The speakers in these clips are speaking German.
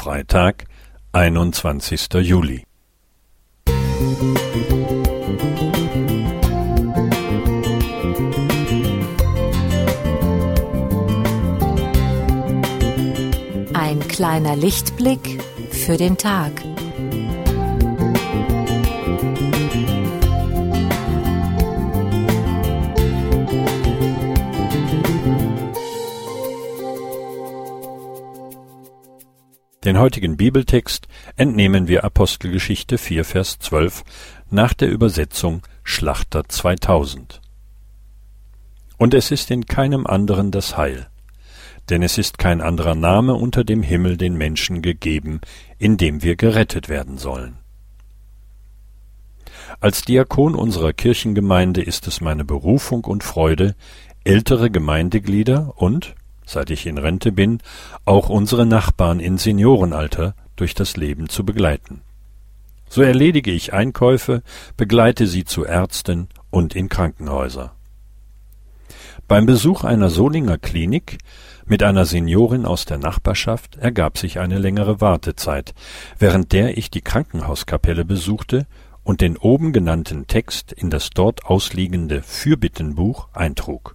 Freitag, einundzwanzigster Juli. Ein kleiner Lichtblick für den Tag. Den heutigen Bibeltext entnehmen wir Apostelgeschichte 4, Vers 12 nach der Übersetzung Schlachter 2000. Und es ist in keinem anderen das Heil, denn es ist kein anderer Name unter dem Himmel den Menschen gegeben, in dem wir gerettet werden sollen. Als Diakon unserer Kirchengemeinde ist es meine Berufung und Freude, ältere Gemeindeglieder und, seit ich in Rente bin, auch unsere Nachbarn in Seniorenalter durch das Leben zu begleiten. So erledige ich Einkäufe, begleite sie zu Ärzten und in Krankenhäuser. Beim Besuch einer Solinger Klinik mit einer Seniorin aus der Nachbarschaft ergab sich eine längere Wartezeit, während der ich die Krankenhauskapelle besuchte und den oben genannten Text in das dort ausliegende Fürbittenbuch eintrug.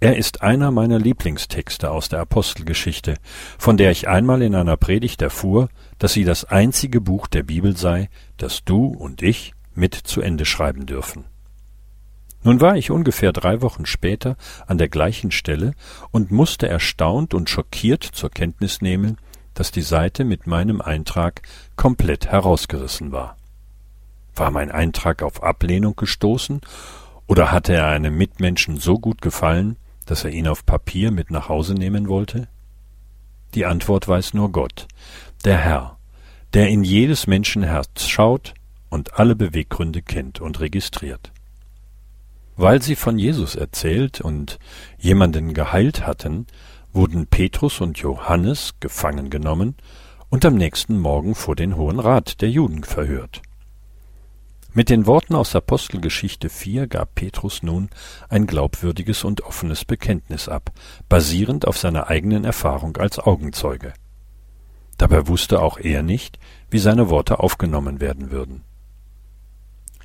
Er ist einer meiner Lieblingstexte aus der Apostelgeschichte, von der ich einmal in einer Predigt erfuhr, dass sie das einzige Buch der Bibel sei, das du und ich mit zu Ende schreiben dürfen. Nun war ich ungefähr drei Wochen später an der gleichen Stelle und musste erstaunt und schockiert zur Kenntnis nehmen, dass die Seite mit meinem Eintrag komplett herausgerissen war. War mein Eintrag auf Ablehnung gestoßen oder hatte er einem Mitmenschen so gut gefallen, dass er ihn auf Papier mit nach Hause nehmen wollte? Die Antwort weiß nur Gott, der Herr, der in jedes Menschenherz schaut und alle Beweggründe kennt und registriert. Weil sie von Jesus erzählt und jemanden geheilt hatten, wurden Petrus und Johannes gefangen genommen und am nächsten Morgen vor den Hohen Rat der Juden verhört. Mit den Worten aus Apostelgeschichte 4 gab Petrus nun ein glaubwürdiges und offenes Bekenntnis ab, basierend auf seiner eigenen Erfahrung als Augenzeuge. Dabei wusste auch er nicht, wie seine Worte aufgenommen werden würden.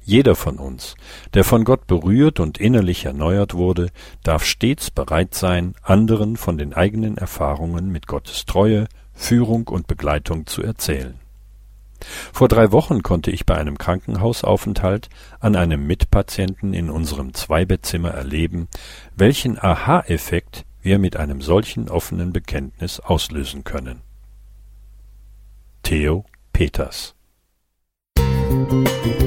Jeder von uns, der von Gott berührt und innerlich erneuert wurde, darf stets bereit sein, anderen von den eigenen Erfahrungen mit Gottes Treue, Führung und Begleitung zu erzählen. Vor drei Wochen konnte ich bei einem Krankenhausaufenthalt an einem Mitpatienten in unserem Zweibettzimmer erleben, welchen Aha-Effekt wir mit einem solchen offenen Bekenntnis auslösen können. Theo Peters Musik